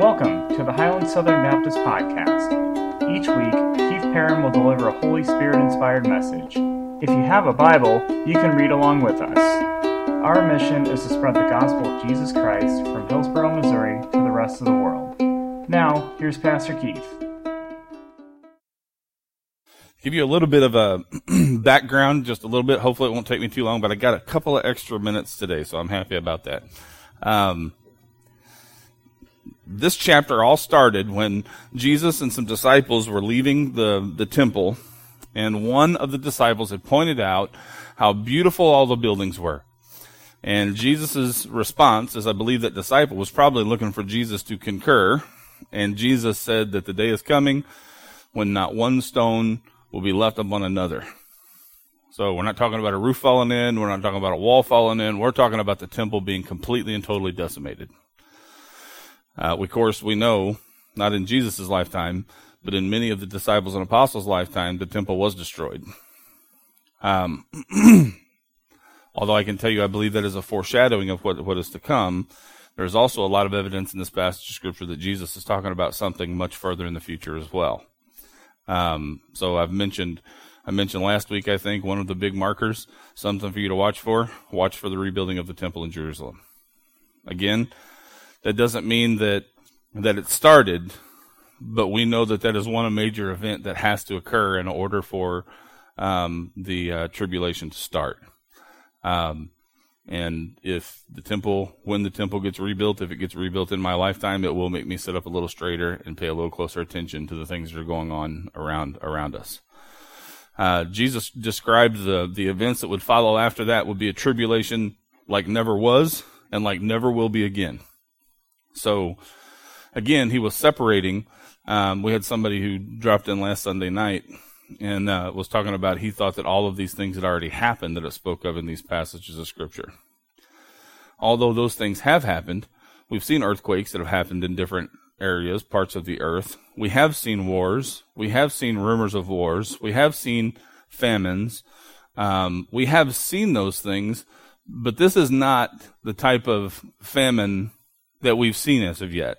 Welcome to the Highland Southern Baptist Podcast. Each week, Keith Perrin will deliver a Holy Spirit inspired message. If you have a Bible, you can read along with us. Our mission is to spread the gospel of Jesus Christ from Hillsboro, Missouri to the rest of the world. Now, here's Pastor Keith. Give you a little bit of a background, just a little bit. Hopefully, it won't take me too long, but I got a couple of extra minutes today, so I'm happy about that. Um, this chapter all started when Jesus and some disciples were leaving the, the temple, and one of the disciples had pointed out how beautiful all the buildings were. And Jesus' response, as I believe that disciple was probably looking for Jesus to concur, and Jesus said that the day is coming when not one stone will be left upon another. So we're not talking about a roof falling in, we're not talking about a wall falling in, we're talking about the temple being completely and totally decimated. Uh, of course, we know, not in Jesus' lifetime, but in many of the disciples and apostles' lifetime, the temple was destroyed. Um, although I can tell you, I believe that is a foreshadowing of what, what is to come. There's also a lot of evidence in this passage of scripture that Jesus is talking about something much further in the future as well. Um, so I've mentioned, I mentioned last week, I think, one of the big markers, something for you to watch for. Watch for the rebuilding of the temple in Jerusalem. Again, that doesn't mean that that it started, but we know that that is one major event that has to occur in order for um, the uh, tribulation to start. Um, and if the temple, when the temple gets rebuilt, if it gets rebuilt in my lifetime, it will make me sit up a little straighter and pay a little closer attention to the things that are going on around around us. Uh, Jesus described the the events that would follow after that would be a tribulation like never was and like never will be again. So, again, he was separating. Um, we had somebody who dropped in last Sunday night and uh, was talking about he thought that all of these things had already happened that it spoke of in these passages of Scripture. Although those things have happened, we've seen earthquakes that have happened in different areas, parts of the earth. We have seen wars. We have seen rumors of wars. We have seen famines. Um, we have seen those things, but this is not the type of famine that we've seen as of yet.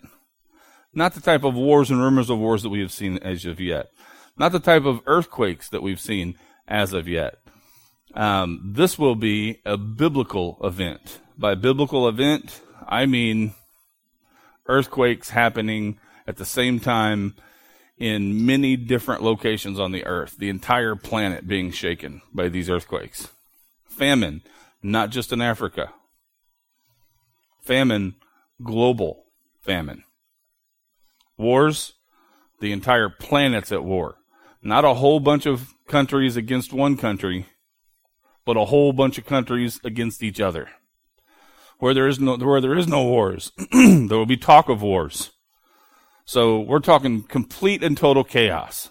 Not the type of wars and rumors of wars that we have seen as of yet. Not the type of earthquakes that we've seen as of yet. Um, this will be a biblical event. By biblical event, I mean earthquakes happening at the same time in many different locations on the earth, the entire planet being shaken by these earthquakes. Famine, not just in Africa. Famine global famine. Wars, the entire planet's at war. Not a whole bunch of countries against one country, but a whole bunch of countries against each other. Where there is no where there is no wars, there will be talk of wars. So we're talking complete and total chaos.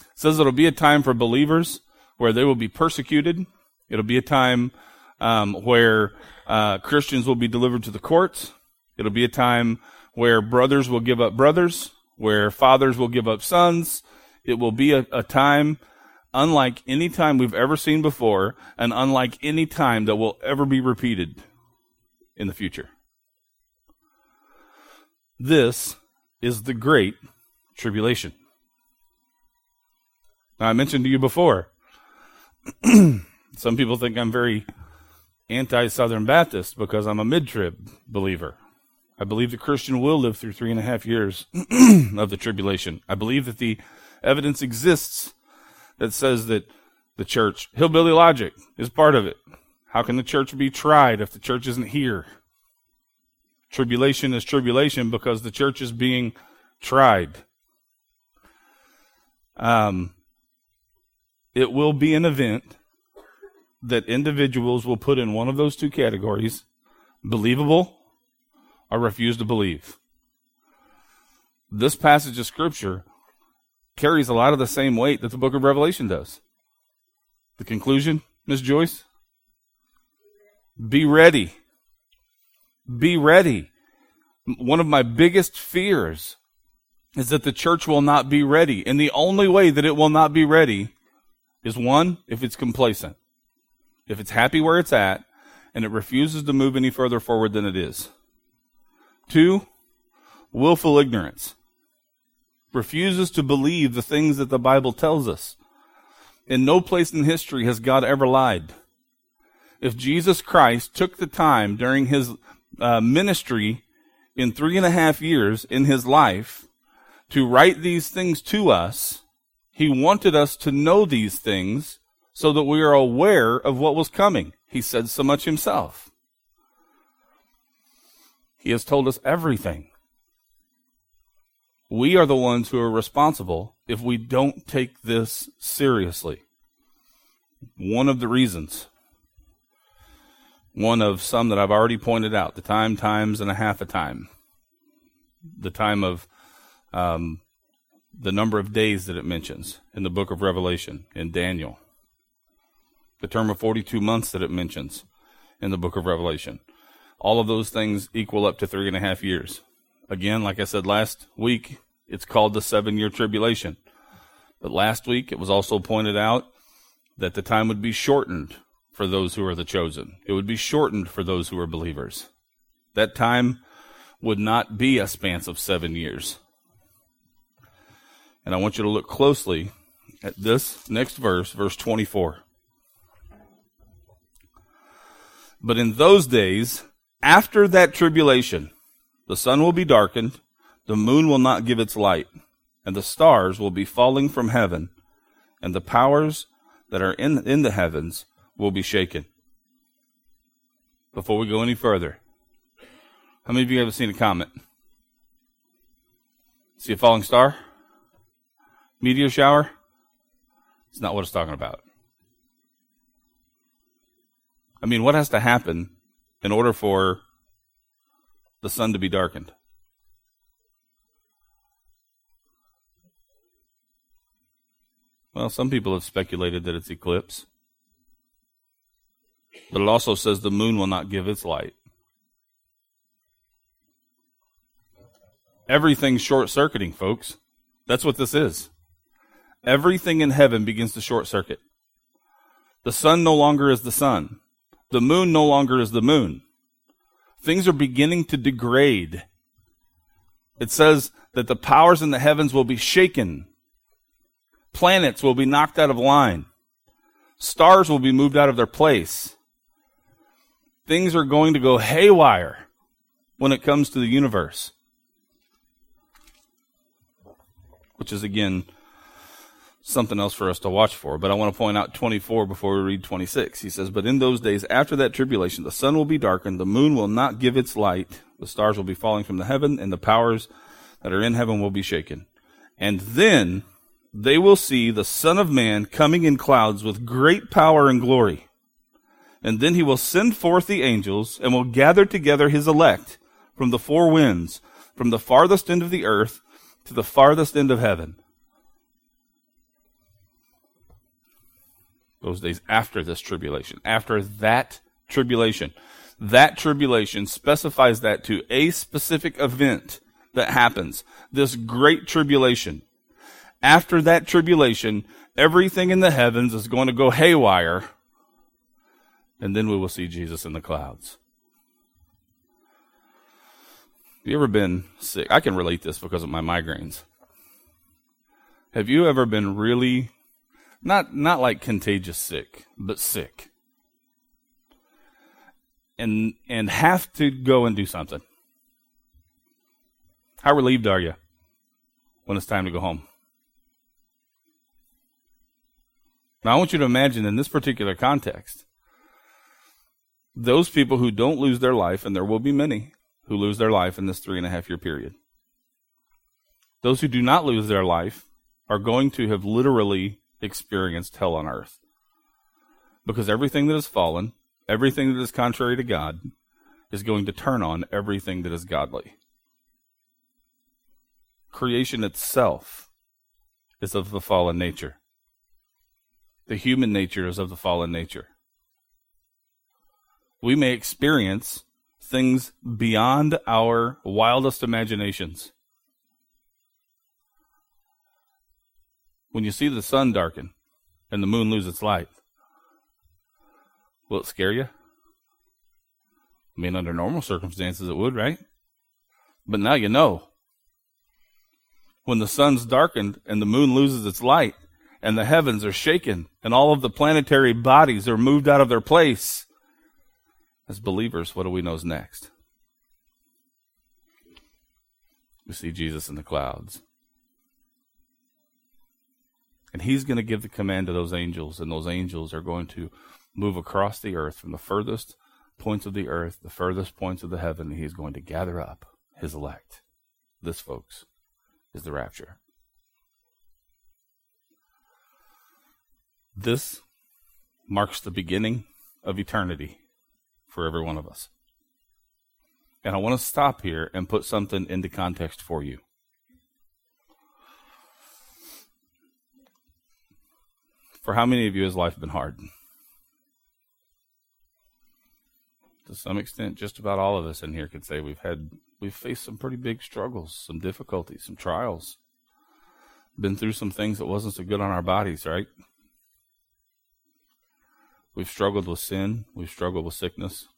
It says it'll be a time for believers where they will be persecuted. It'll be a time um, where uh, Christians will be delivered to the courts. It'll be a time where brothers will give up brothers, where fathers will give up sons. It will be a, a time unlike any time we've ever seen before, and unlike any time that will ever be repeated in the future. This is the Great Tribulation. Now, I mentioned to you before, some people think I'm very anti Southern Baptist because I'm a mid trib believer. I believe the Christian will live through three and a half years of the tribulation. I believe that the evidence exists that says that the church, hillbilly logic, is part of it. How can the church be tried if the church isn't here? Tribulation is tribulation because the church is being tried. Um, it will be an event that individuals will put in one of those two categories believable or refuse to believe. This passage of Scripture carries a lot of the same weight that the book of Revelation does. The conclusion, Ms. Joyce? Be ready. Be ready. One of my biggest fears is that the church will not be ready. And the only way that it will not be ready is one, if it's complacent. If it's happy where it's at and it refuses to move any further forward than it is. Two, willful ignorance, refuses to believe the things that the Bible tells us. In no place in history has God ever lied. If Jesus Christ took the time during his uh, ministry in three and a half years in his life to write these things to us, he wanted us to know these things so that we are aware of what was coming. He said so much himself. He has told us everything. We are the ones who are responsible if we don't take this seriously. One of the reasons, one of some that I've already pointed out, the time, times, and a half a time. The time of um, the number of days that it mentions in the book of Revelation, in Daniel. The term of 42 months that it mentions in the book of Revelation. All of those things equal up to three and a half years. Again, like I said last week, it's called the seven year tribulation. But last week, it was also pointed out that the time would be shortened for those who are the chosen. It would be shortened for those who are believers. That time would not be a span of seven years. And I want you to look closely at this next verse, verse 24. But in those days, after that tribulation, the sun will be darkened, the moon will not give its light, and the stars will be falling from heaven, and the powers that are in, in the heavens will be shaken. Before we go any further, how many of you have seen a comet? See a falling star? Meteor shower? It's not what it's talking about. I mean, what has to happen in order for the sun to be darkened? Well, some people have speculated that it's eclipse. But it also says the moon will not give its light. Everything's short circuiting, folks. That's what this is. Everything in heaven begins to short circuit. The sun no longer is the sun. The moon no longer is the moon. Things are beginning to degrade. It says that the powers in the heavens will be shaken Planets will be knocked out of line. Stars will be moved out of their place. Things are going to go haywire when it comes to the universe. Which is, again, something else for us to watch for. But I want to point out 24 before we read 26. He says, But in those days after that tribulation, the sun will be darkened, the moon will not give its light, the stars will be falling from the heaven, and the powers that are in heaven will be shaken. And then they will see the Son of Man coming in clouds with great power and glory. And then he will send forth the angels and will gather together his elect from the four winds, from the farthest end of the earth to the farthest end of heaven. Those days after this tribulation, after that tribulation. That tribulation specifies that to a specific event that happens. This great tribulation after that tribulation, everything in the heavens is going to go haywire, and then we will see Jesus in the clouds. Have you ever been sick? I can relate this because of my migraines. Have you ever been really not not like contagious sick, but sick? And and have to go and do something. How relieved are you when it's time to go home? Now, I want you to imagine in this particular context, those people who don't lose their life, and there will be many who lose their life in this three and a half year period. Those who do not lose their life are going to have literally experienced hell on earth. Because everything that is fallen, everything that is contrary to God, is going to turn on everything that is godly. Creation itself is of the fallen nature the human nature is of the fallen nature. We may experience things beyond our wildest imaginations. When you see the sun darken and the moon lose its light, will it scare you? I mean, under normal circumstances, it would, right? But now you know when the sun's darkened and the moon loses its light and the heavens are shaken and all of the planetary bodies are moved out of their place. As believers, what do we know is next? We see Jesus in the clouds. And he's going to give the command to those angels, and those angels are going to move across the earth from the furthest points of the earth, the furthest points of the heaven, and he's going to gather up his elect. This, folks, is the rapture. This marks the beginning of eternity for every one of us. And I want to stop here and put something into context for you. For how many of you has life been hard? To some extent, just about all of us in here could say we've had we've faced some pretty big struggles, some difficulties, some trials. Been through some things that wasn't so good on our bodies, right? We've struggled with sin, we've struggled with sickness.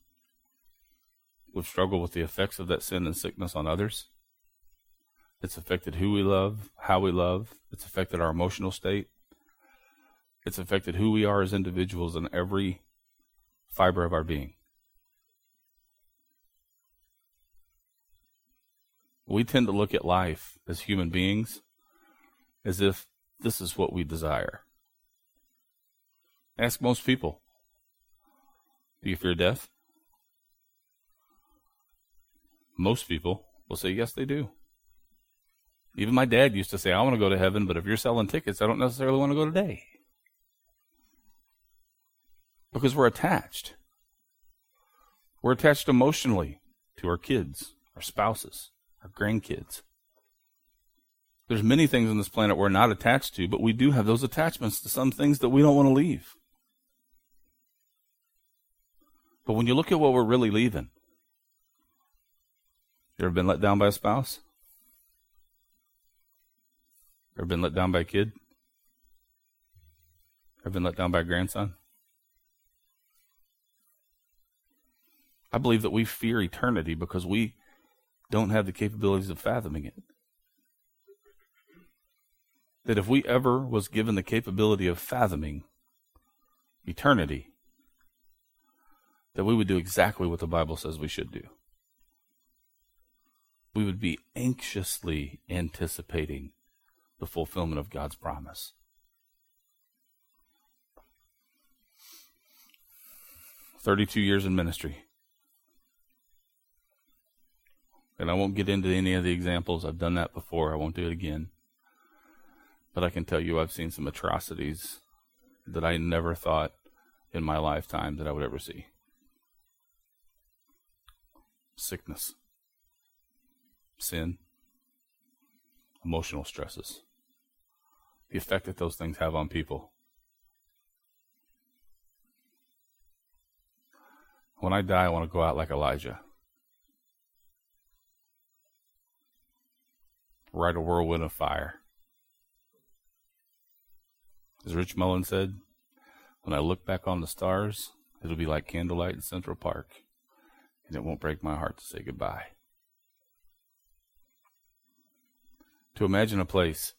We've struggled with the effects of that sin and sickness on others. It's affected who we love, how we love. It's affected our emotional state. It's affected who we are as individuals in every fiber of our being. We tend to look at life as human beings as if this is what we desire. Ask most people Do you fear death? Most people will say, Yes, they do. Even my dad used to say, I want to go to heaven, but if you're selling tickets, I don't necessarily want to go today. Because we're attached. We're attached emotionally to our kids, our spouses, our grandkids. There's many things on this planet we're not attached to, but we do have those attachments to some things that we don't want to leave. But when you look at what we're really leaving, you ever been let down by a spouse? Ever been let down by a kid? Ever been let down by a grandson? I believe that we fear eternity because we don't have the capabilities of fathoming it. That if we ever was given the capability of fathoming eternity, that we would do exactly what the Bible says we should do. We would be anxiously anticipating the fulfillment of God's promise. Thirty-two years in ministry. And I won't get into any of the examples. I've done that before. I won't do it again. But I can tell you I've seen some atrocities that I never thought in my lifetime that I would ever see. Sickness, sin, emotional stresses, the effect that those things have on people. When I die, I want to go out like Elijah. Ride a whirlwind of fire. As Rich Mullins said, when I look back on the stars, it'll be like candlelight in Central Park, and it won't break my heart to say goodbye. To imagine a place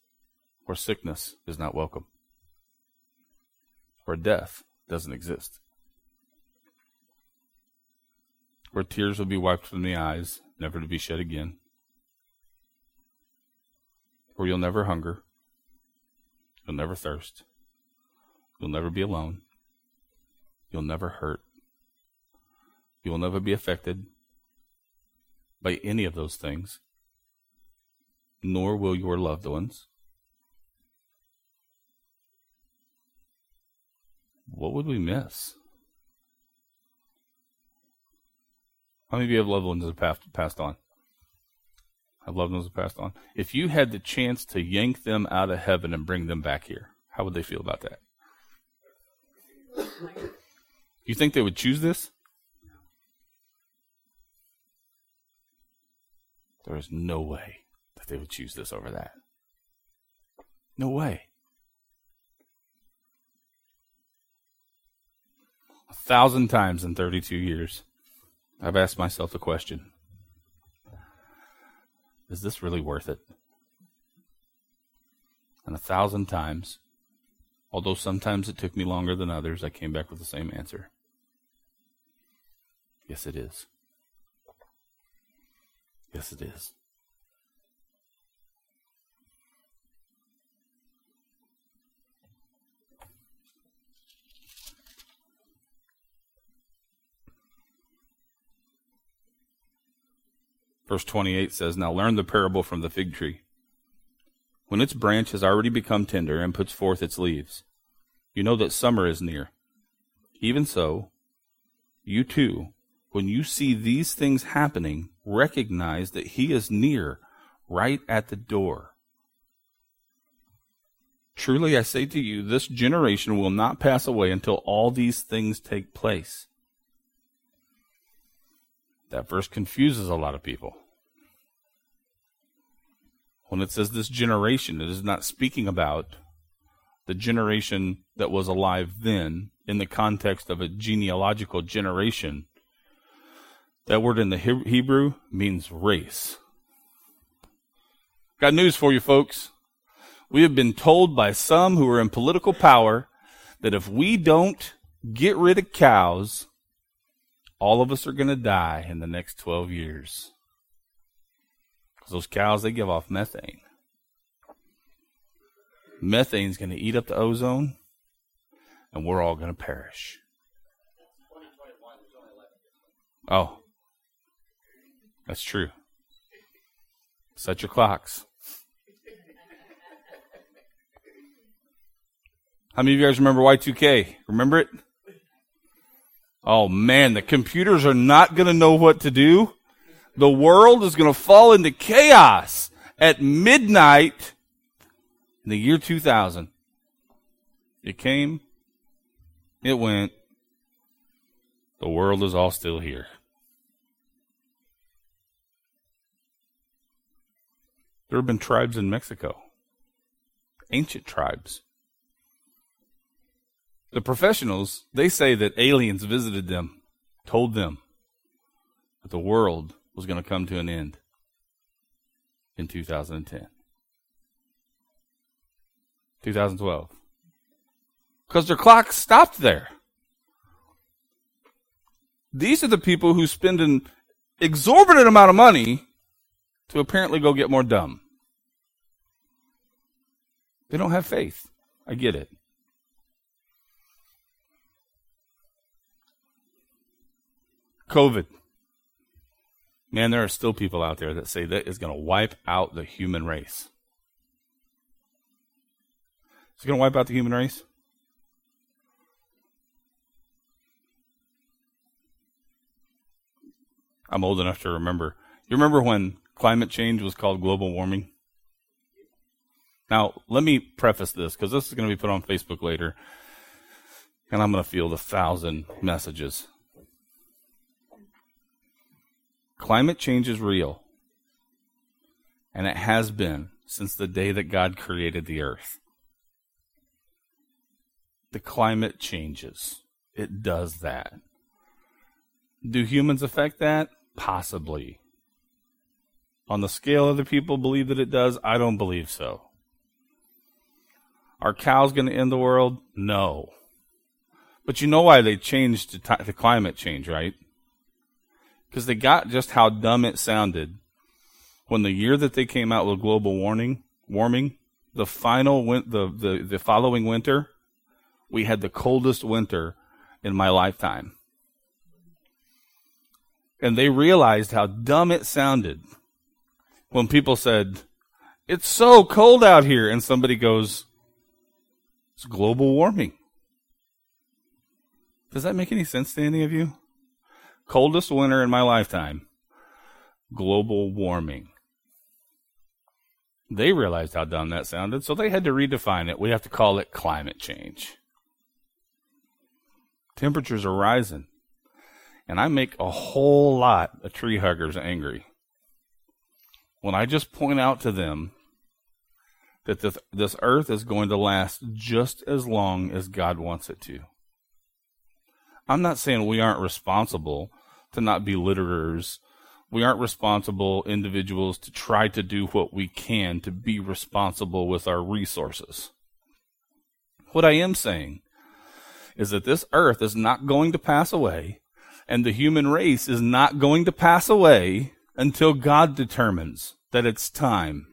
where sickness is not welcome, where death doesn't exist, where tears will be wiped from the eyes, never to be shed again where you'll never hunger, you'll never thirst, you'll never be alone, you'll never hurt, you will never be affected by any of those things, nor will your loved ones. What would we miss? How many of you have loved ones that have passed on? I love those who passed on. If you had the chance to yank them out of heaven and bring them back here, how would they feel about that? You think they would choose this? There is no way that they would choose this over that. No way. A thousand times in 32 years, I've asked myself the question is this really worth it? And a thousand times, although sometimes it took me longer than others, I came back with the same answer. Yes, it is. Yes, it is. Verse 28 says, Now learn the parable from the fig tree. When its branch has already become tender and puts forth its leaves, you know that summer is near. Even so, you too, when you see these things happening, recognize that He is near, right at the door. Truly I say to you, this generation will not pass away until all these things take place. That verse confuses a lot of people. When it says this generation, it is not speaking about the generation that was alive then in the context of a genealogical generation. That word in the Hebrew means race. Got news for you, folks. We have been told by some who are in political power that if we don't get rid of cows, all of us are going to die in the next 12 years. Those cows, they give off methane. Methane's going to eat up the ozone, and we're all going to perish. Oh, that's true. Set your clocks. How many of you guys remember Y2K? Remember it? Oh man, the computers are not going to know what to do. The world is going to fall into chaos at midnight in the year 2000. It came, it went, the world is all still here. There have been tribes in Mexico, ancient tribes the professionals, they say that aliens visited them, told them that the world was going to come to an end in 2010. 2012. Because their clock stopped there. These are the people who spend an exorbitant amount of money to apparently go get more dumb. They don't have faith. I get it. COVID. Man, there are still people out there that say that is going to wipe out the human race. Is it going to wipe out the human race? I'm old enough to remember. You remember when climate change was called global warming? Now, let me preface this because this is going to be put on Facebook later, and I'm going to field a thousand messages. Climate change is real. And it has been since the day that God created the earth. The climate changes. It does that. Do humans affect that? Possibly. On the scale other people believe that it does, I don't believe so. Are cows going to end the world? No. But you know why they changed the, climate change, right? Because they got just how dumb it sounded when the year that they came out with global warming, warming, the final win- the, the the following winter, we had the coldest winter in my lifetime. And they realized how dumb it sounded when people said, "It's so cold out here," and somebody goes, "It's global warming." Does that make any sense to any of you? Coldest winter in my lifetime. Global warming. They realized how dumb that sounded, so they had to redefine it. We have to call it climate change. Temperatures are rising. And I make a whole lot of tree huggers angry when I just point out to them that this, this earth is going to last just as long as God wants it to. I'm not saying we aren't responsible to not be litterers We aren't responsible individuals to try to do what we can to be responsible with our resources. What I am saying is that this earth is not going to pass away and the human race is not going to pass away until God determines that it's time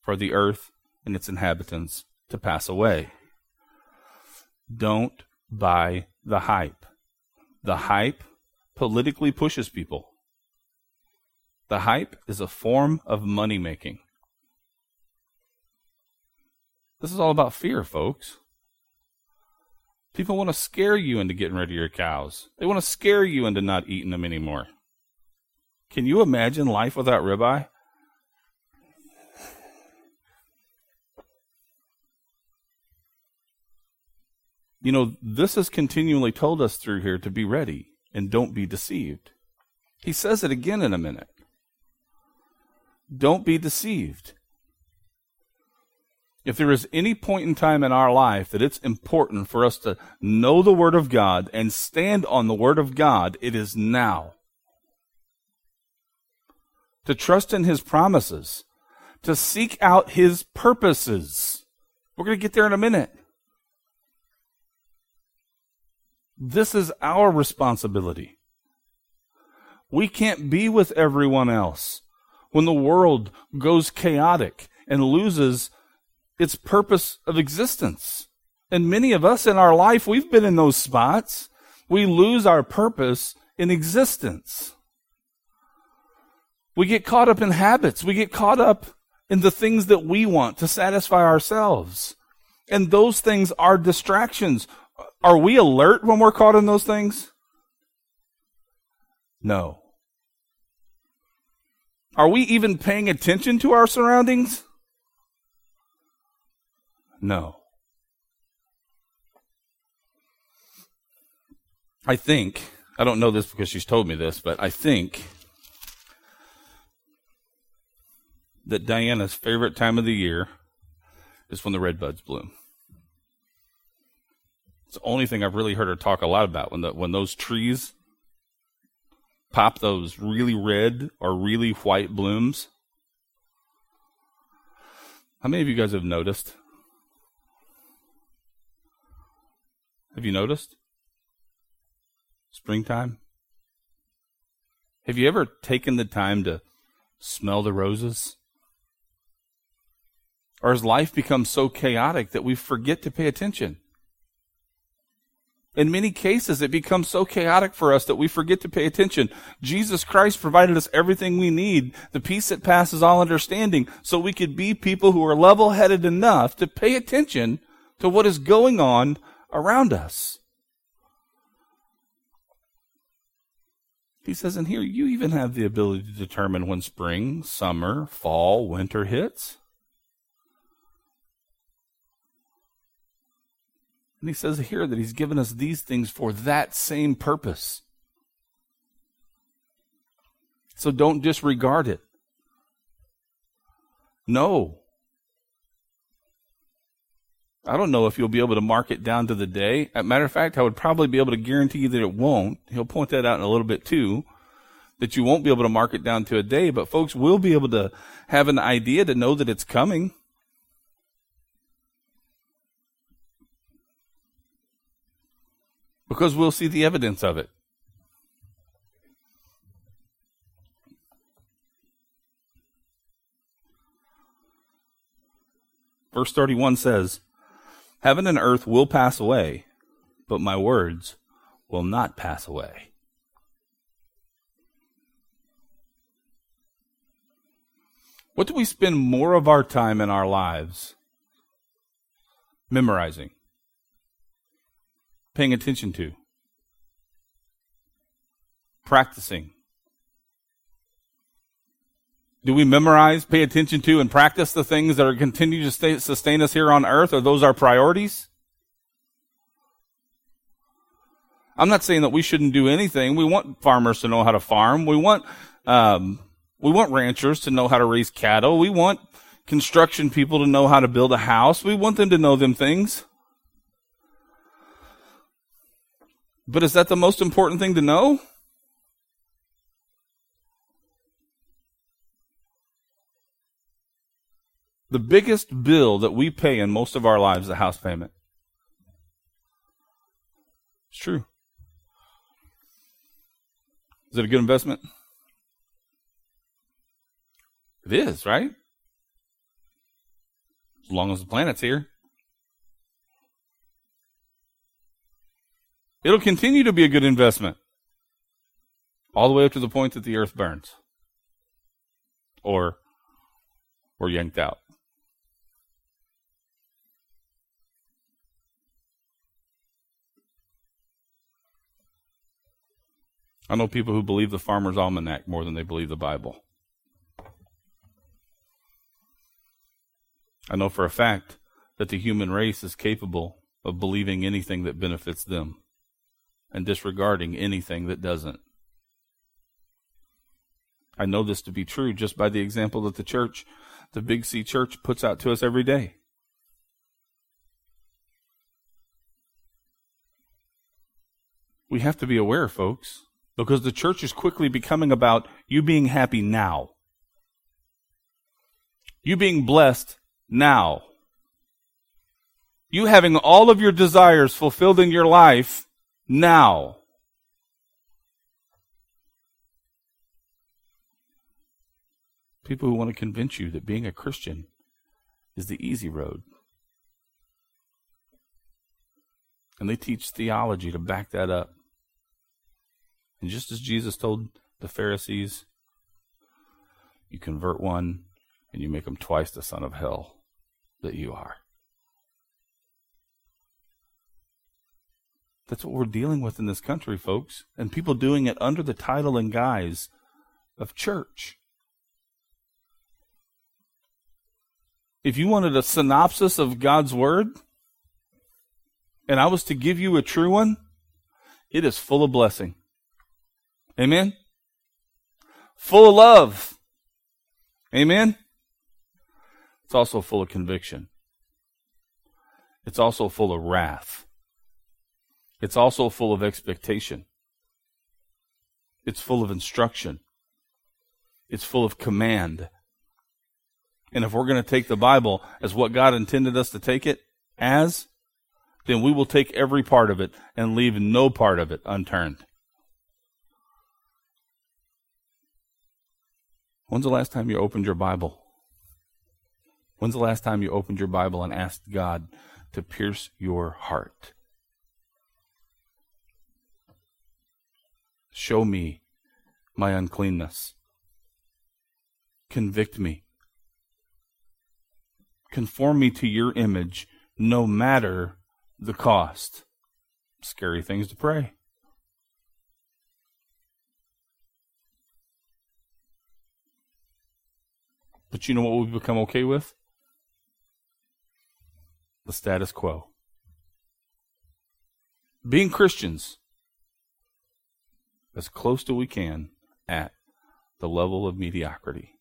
for the earth and its inhabitants to pass away. Don't buy the hype. The hype politically pushes people. The hype is a form of money making. This is all about fear, folks. People want to scare you into getting rid of your cows. They want to scare you into not eating them anymore. Can you imagine life without ribeye? You know, this is continually told us through here to be ready and don't be deceived. He says it again in a minute. Don't be deceived. If there is any point in time in our life that it's important for us to know the Word of God and stand on the Word of God, it is now. To trust in His promises, to seek out His purposes. We're going to get there in a minute. This is our responsibility. We can't be with everyone else when the world goes chaotic and loses its purpose of existence. And many of us in our life, we've been in those spots. We lose our purpose in existence. We get caught up in habits. We get caught up in the things that we want to satisfy ourselves. And those things are distractions. Are we alert when we're caught in those things? No. Are we even paying attention to our surroundings? No. I think, I don't know this because she's told me this, but I think that Diana's favorite time of the year is when the red buds bloom. It's the only thing I've really heard her talk a lot about when the when those trees pop those really red or really white blooms. How many of you guys have noticed? Have you noticed? Springtime? Have you ever taken the time to smell the roses? Or has life become so chaotic that we forget to pay attention? In many cases, it becomes so chaotic for us that we forget to pay attention. Jesus Christ provided us everything we need, the peace that passes all understanding, so we could be people who are level headed enough to pay attention to what is going on around us. He says in here, you even have the ability to determine when spring, summer, fall, winter hits. And he says here that he's given us these things for that same purpose. So don't disregard it. No. I don't know if you'll be able to mark it down to the day. As matter of fact, I would probably be able to guarantee you that it won't. He'll point that out in a little bit too. That you won't be able to mark it down to a day, but folks will be able to have an idea to know that it's coming. Because we'll see the evidence of it. Verse 31 says, Heaven and earth will pass away, but my words will not pass away. What do we spend more of our time in our lives memorizing? Paying attention to, practicing. Do we memorize, pay attention to, and practice the things that are continue to stay, sustain us here on earth? Are those our priorities? I'm not saying that we shouldn't do anything. We want farmers to know how to farm. We want um, we want ranchers to know how to raise cattle. We want construction people to know how to build a house. We want them to know them things. But is that the most important thing to know? The biggest bill that we pay in most of our lives is a house payment. It's true. Is it a good investment? It is, right? As long as the planet's here. It'll continue to be a good investment. All the way up to the point that the earth burns. Or we're yanked out. I know people who believe the Farmer's Almanac more than they believe the Bible. I know for a fact that the human race is capable of believing anything that benefits them and disregarding anything that doesn't. I know this to be true just by the example that the church, the Big C church, puts out to us every day. We have to be aware, folks, because the church is quickly becoming about you being happy now. You being blessed now. You having all of your desires fulfilled in your life now. People who want to convince you that being a Christian is the easy road. And they teach theology to back that up. And just as Jesus told the Pharisees, you convert one and you make him twice the son of hell that you are. That's what we're dealing with in this country, folks. And people doing it under the title and guise of church. If you wanted a synopsis of God's Word, and I was to give you a true one, it is full of blessing. Amen? Full of love. Amen? It's also full of conviction. It's also full of wrath. It's also full of expectation. It's full of instruction. It's full of command. And if we're going to take the Bible as what God intended us to take it as, then we will take every part of it and leave no part of it unturned. When's the last time you opened your Bible? When's the last time you opened your Bible and asked God to pierce your heart? Show me my uncleanness. Convict me. Conform me to your image no matter the cost. Scary things to pray. But you know what we've become okay with? The status quo. Being Christians as close to we can at the level of mediocrity.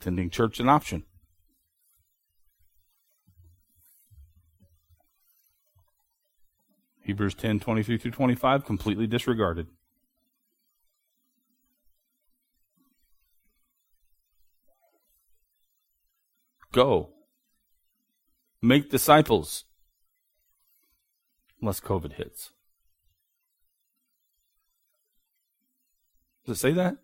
Attending church an option. Hebrews 10 23 through 25, completely disregarded. Go. Make disciples. Unless COVID hits. Does it say that?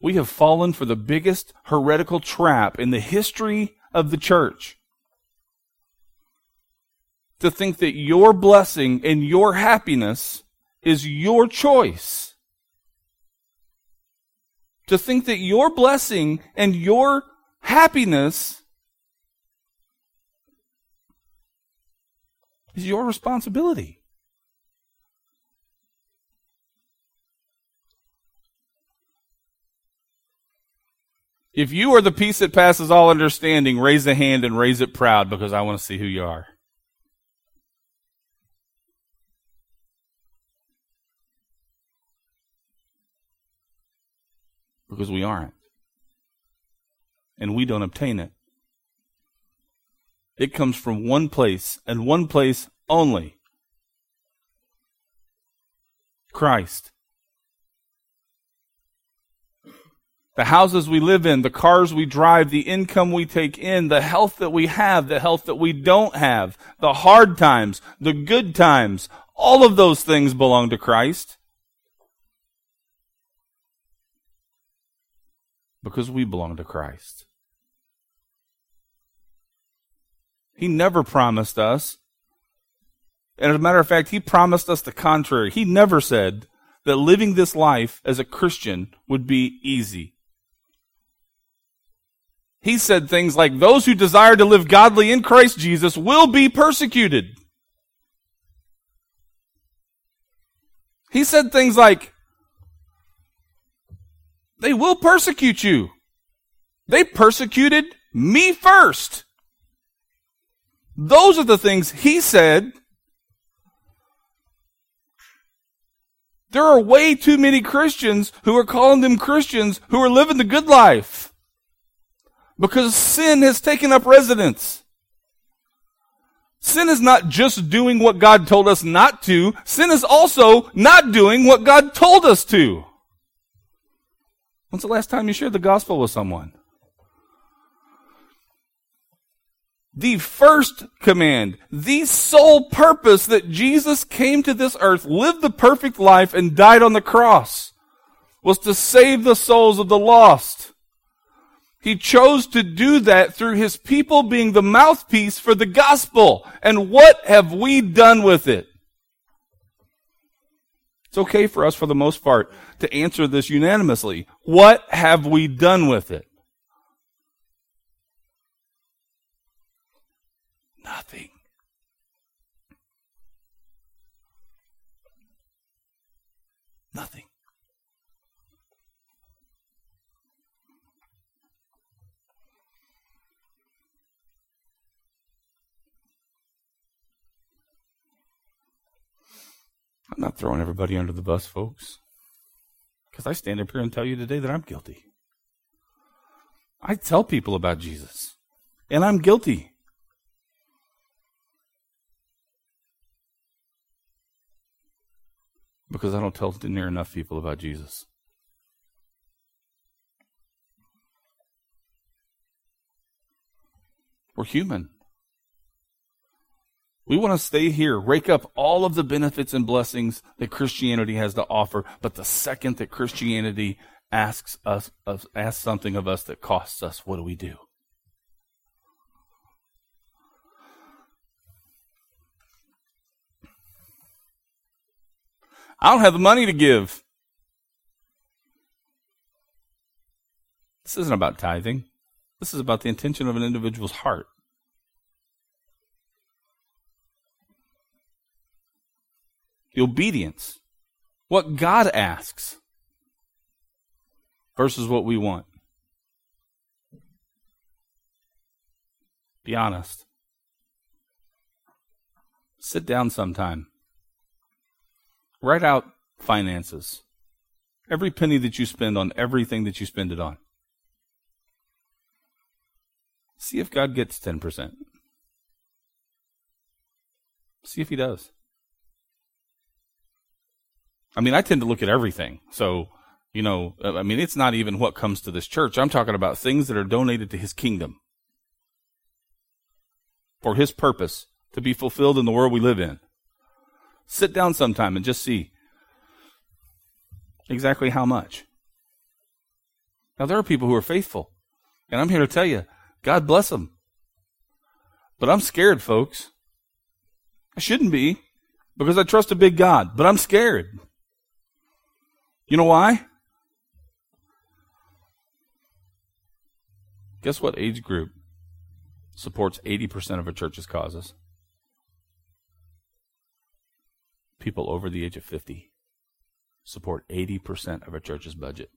We have fallen for the biggest heretical trap in the history of the church. To think that your blessing and your happiness is your choice to think that your blessing and your happiness is your responsibility. If you are the peace that passes all understanding, raise a hand and raise it proud because I want to see who you are. because we aren't. And we don't obtain it. It comes from one place and one place only Christ. The houses we live in, the cars we drive, the income we take in, the health that we have, the health that we don't have, the hard times, the good times, all of those things belong to Christ. Because we belong to Christ. He never promised us. And as a matter of fact, he promised us the contrary. He never said that living this life as a Christian would be easy. He said things like, those who desire to live godly in Christ Jesus will be persecuted. He said things like, they will persecute you. They persecuted me first. Those are the things he said. There are way too many Christians who are calling them Christians who are living the good life because sin has taken up residence. Sin is not just doing what God told us not to. Sin is also not doing what God told us to. When's the last time you shared the gospel with someone? The first command, the sole purpose that Jesus came to this earth, lived the perfect life, and died on the cross was to save the souls of the lost. He chose to do that through his people being the mouthpiece for the gospel. And what have we done with it? It's okay for us, for the most part, to answer this unanimously. What have we done with it? Nothing. Nothing. I'm not throwing everybody under the bus, folks. Because I stand up here and tell you today that I'm guilty. I tell people about Jesus, and I'm guilty. Because I don't tell near enough people about Jesus. We're human. We want to stay here, rake up all of the benefits and blessings that Christianity has to offer. But the second that Christianity asks us, asks something of us that costs us, what do we do? I don't have the money to give. This isn't about tithing. This is about the intention of an individual's heart. the obedience, what God asks versus what we want. Be honest. Sit down sometime. Write out finances. Every penny that you spend on everything that you spend it on. See if God gets 10%. See if He does. I mean, I tend to look at everything. So, you know, I mean, it's not even what comes to this church. I'm talking about things that are donated to his kingdom for his purpose to be fulfilled in the world we live in. Sit down sometime and just see exactly how much. Now, there are people who are faithful, and I'm here to tell you, God bless them. But I'm scared, folks. I shouldn't be because I trust a big God, but I'm scared. You know why? Guess what age group supports 80% of a church's causes? People over the age of 50 support 80% of a church's budget.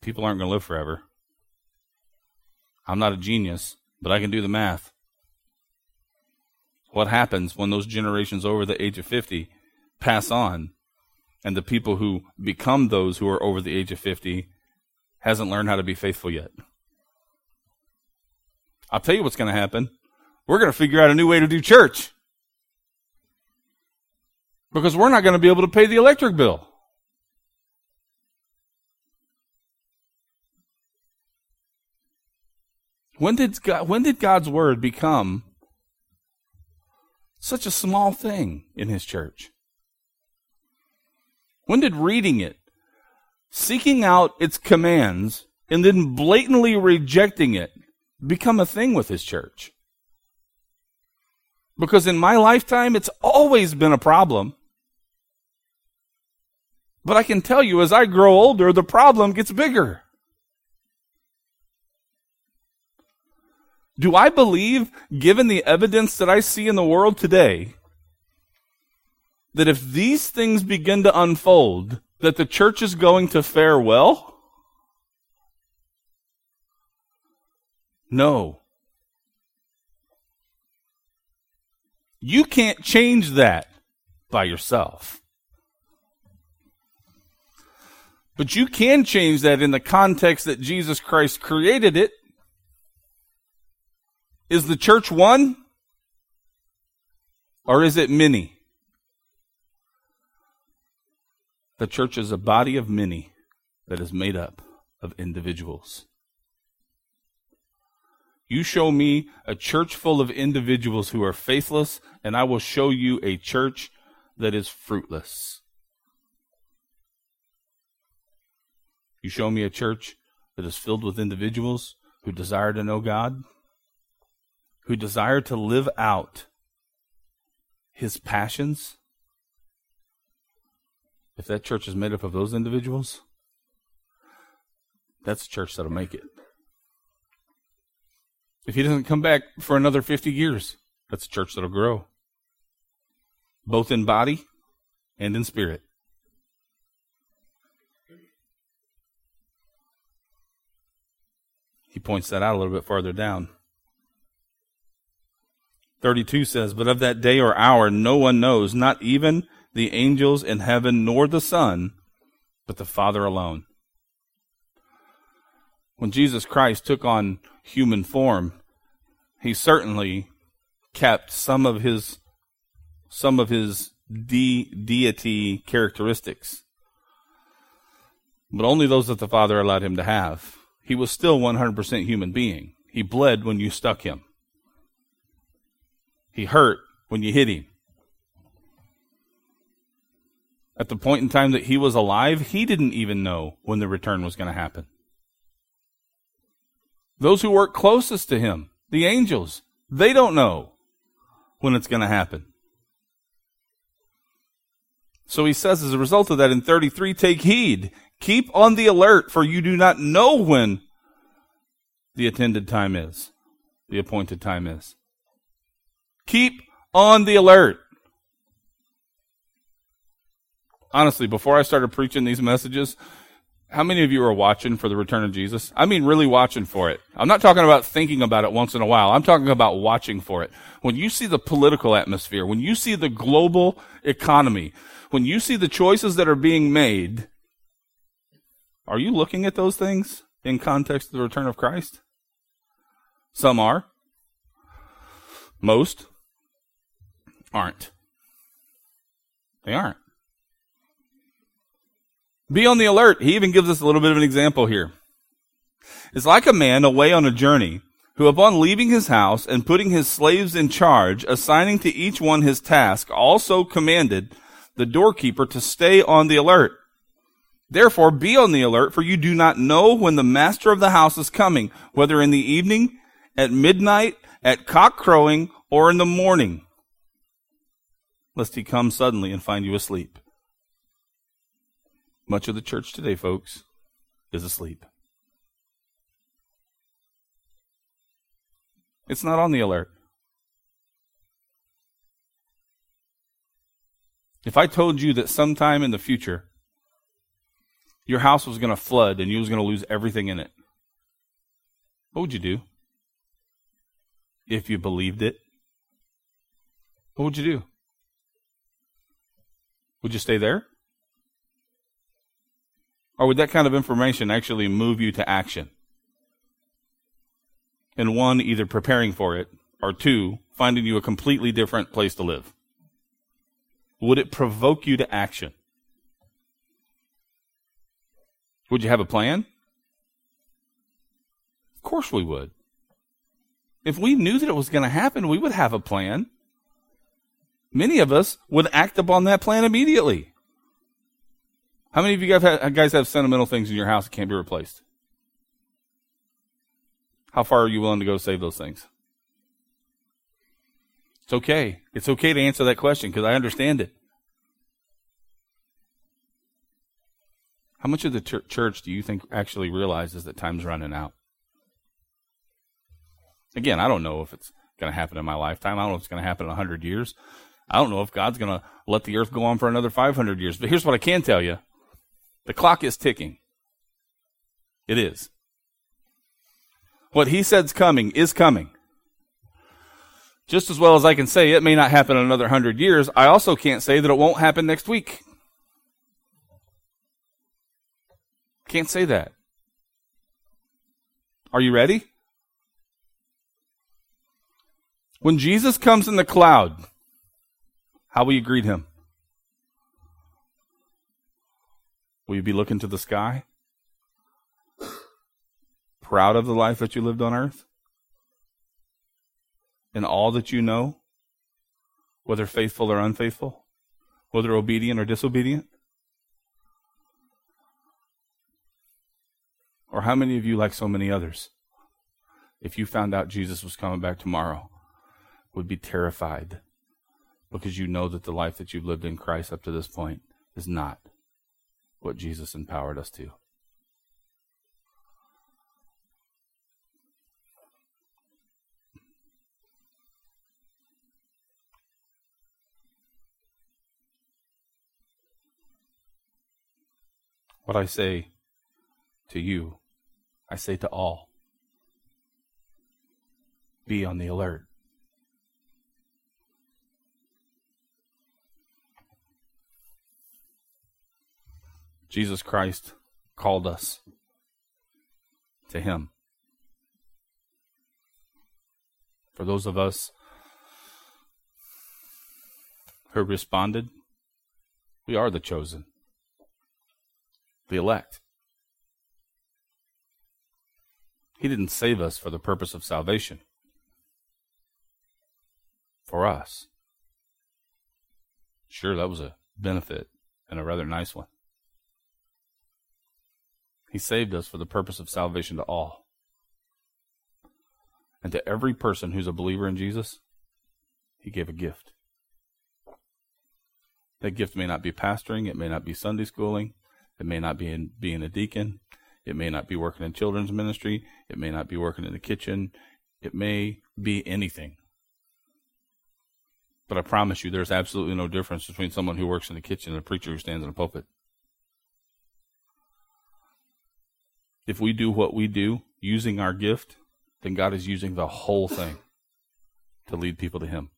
People aren't going to live forever. I'm not a genius, but I can do the math what happens when those generations over the age of 50 pass on and the people who become those who are over the age of 50 hasn't learned how to be faithful yet. I'll tell you what's going to happen. We're going to figure out a new way to do church. Because we're not going to be able to pay the electric bill. When did, God, when did God's word become such a small thing in his church? When did reading it, seeking out its commands, and then blatantly rejecting it become a thing with his church? Because in my lifetime, it's always been a problem. But I can tell you, as I grow older, the problem gets bigger. Do I believe, given the evidence that I see in the world today, that if these things begin to unfold, that the church is going to fare well? No. You can't change that by yourself. But you can change that in the context that Jesus Christ created it. Is the church one? Or is it many? The church is a body of many that is made up of individuals. You show me a church full of individuals who are faithless, and I will show you a church that is fruitless. You show me a church that is filled with individuals who desire to know God, who desire to live out his passions. If that church is made up of those individuals, that's a church that'll make it. If he doesn't come back for another 50 years, that's a church that'll grow, both in body and in spirit. He points that out a little bit farther down. 32 says, But of that day or hour no one knows, not even the angels in heaven, nor the Son, but the Father alone. When Jesus Christ took on human form, he certainly kept some of his some of his de- deity characteristics, but only those that the Father allowed him to have. He was still 100% human being. He bled when you stuck him. He hurt when you hit him. At the point in time that he was alive, he didn't even know when the return was going to happen. Those who work closest to him, the angels, they don't know when it's going to happen. So he says, as a result of that, in 33, take heed. Keep on the alert, for you do not know when the attended time is, the appointed time is. Keep on the alert. Honestly, before I started preaching these messages, how many of you are watching for the return of Jesus? I mean, really watching for it. I'm not talking about thinking about it once in a while. I'm talking about watching for it. When you see the political atmosphere, when you see the global economy, when you see the choices that are being made, are you looking at those things in context of the return of Christ? Some are. Most aren't. They aren't. Be on the alert. He even gives us a little bit of an example here. It's like a man away on a journey who upon leaving his house and putting his slaves in charge, assigning to each one his task, also commanded the doorkeeper to stay on the alert. Therefore be on the alert, for you do not know when the master of the house is coming, whether in the evening, at midnight, at cock crowing, or in the morning, lest he come suddenly and find you asleep. Much of the church today, folks, is asleep. It's not on the alert. If I told you that sometime in the future your house was going to flood and you was going to lose everything in it, what would you do? If you believed it, what would you do? Would you stay there? Or would that kind of information actually move you to action? And one, either preparing for it, or two, finding you a completely different place to live. would it provoke you to action? Would you have a plan? Of course we would. If we knew that it was going to happen, we would have a plan. Many of us would act upon that plan immediately. How many of you guys have, sentimental things in your house that can't be replaced? How far are you willing to go to save those things? It's okay. It's okay to answer that question because I understand it. How much of the ch- church do you think actually realizes that time's running out? Again, I don't know if it's going to happen in my lifetime. I don't know if it's going to happen in 100 years. I don't know if God's going to let the earth go on for another 500 years. But here's what I can tell you the clock is ticking. It is. What he said's coming is coming. Just as well as I can say it may not happen in another hundred years, I also can't say that it won't happen next week. Can't say that. Are you ready? When Jesus comes in the cloud, how will you greet him? Will you be looking to the sky? Proud of the life that you lived on earth? In all that you know? Whether faithful or unfaithful? Whether obedient or disobedient? Or how many of you, like so many others, if you found out Jesus was coming back tomorrow, would be terrified because you know that the life that you've lived in Christ up to this point is not what Jesus empowered us to. What I say to you, I say to all be on the alert. Jesus Christ called us to Him. For those of us who responded, we are the chosen, the elect. He didn't save us for the purpose of salvation, for us. Sure, that was a benefit and a rather nice one. He saved us for the purpose of salvation to all. And to every person who's a believer in Jesus, He gave a gift. That gift may not be pastoring, it may not be Sunday schooling, it may not be in being a deacon, it may not be working in children's ministry, it may not be working in the kitchen, it may be anything. But I promise you, there's absolutely no difference between someone who works in the kitchen and a preacher who stands in a pulpit. If we do what we do using our gift, then God is using the whole thing to lead people to Him.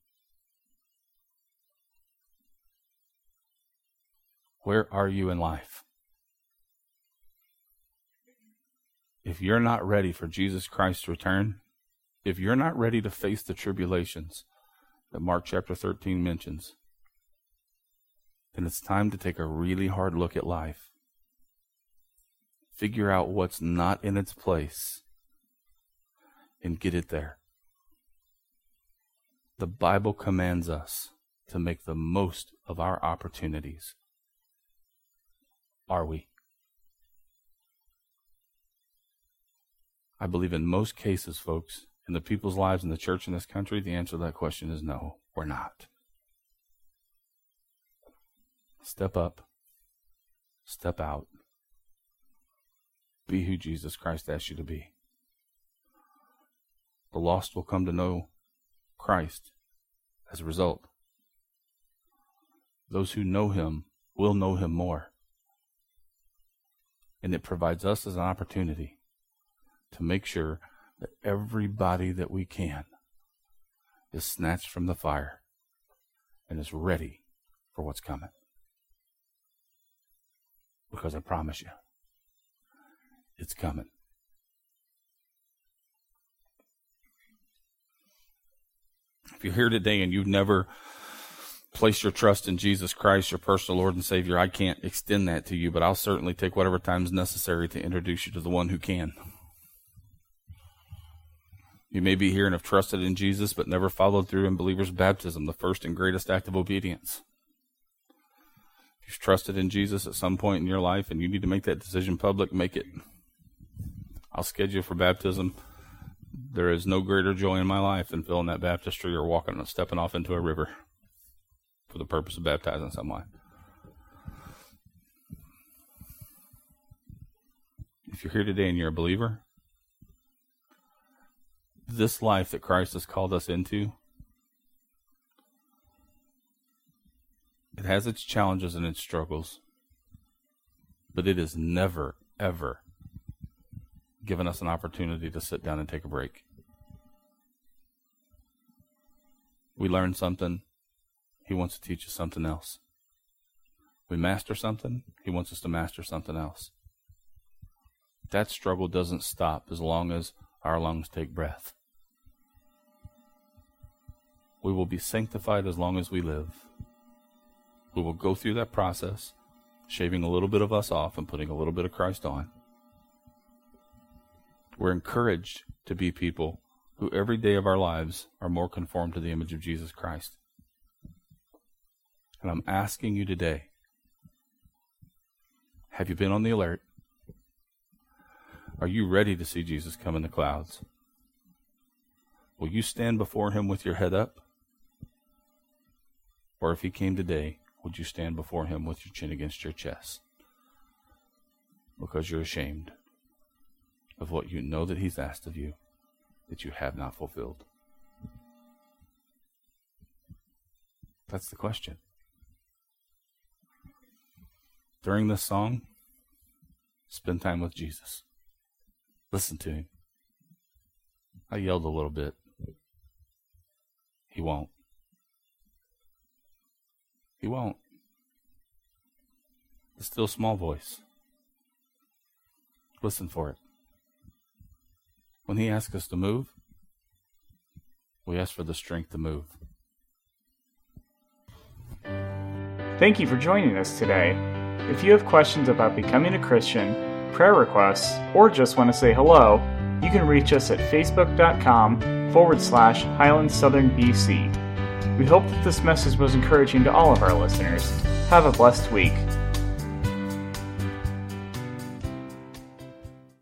Where are you in life? If you're not ready for Jesus Christ's return, if you're not ready to face the tribulations that Mark chapter 13 mentions, then it's time to take a really hard look at life figure out what's not in its place, and get it there. The Bible commands us to make the most of our opportunities. Are we? I believe in most cases, folks, in the people's lives in the church in this country, the answer to that question is no, we're not. Step up, step out, be who Jesus Christ asked you to be. The lost will come to know Christ as a result. Those who know him will know him more. And it provides us as an opportunity to make sure that everybody that we can is snatched from the fire and is ready for what's coming. Because I promise you, it's coming. If you're here today and you've never placed your trust in Jesus Christ, your personal Lord and Savior, I can't extend that to you, but I'll certainly take whatever time is necessary to introduce you to the one who can. You may be here and have trusted in Jesus, but never followed through in believer's baptism, the first and greatest act of obedience. If you've trusted in Jesus at some point in your life and you need to make that decision public, make it. I'll schedule for baptism. There is no greater joy in my life than filling that baptistry or walking and stepping off into a river for the purpose of baptizing someone. If you're here today and you're a believer, this life that Christ has called us into, it has its challenges and its struggles, but it is never, ever given us an opportunity to sit down and take a break. We learn something, he wants to teach us something else. We master something, He wants us to master something else. That struggle doesn't stop as long as our lungs take breath. We will be sanctified as long as we live. We will go through that process, shaving a little bit of us off and putting a little bit of Christ on. We're encouraged to be people who every day of our lives are more conformed to the image of Jesus Christ. And I'm asking you today have you been on the alert? Are you ready to see Jesus come in the clouds? Will you stand before him with your head up? Or if he came today, would you stand before him with your chin against your chest? Because you're ashamed of what you know that he's asked of you that you have not fulfilled. That's the question during this song, spend time with Jesus. Listen to him. I yelled a little bit. He won't. He won't. The still small voice. Listen for it. When he asks us to move, we ask for the strength to move. Thank you for joining us today. If you have questions about becoming a Christian, prayer requests, or just want to say hello, you can reach us at facebook.com forward slash Highland Southern BC. We hope that this message was encouraging to all of our listeners. Have a blessed week.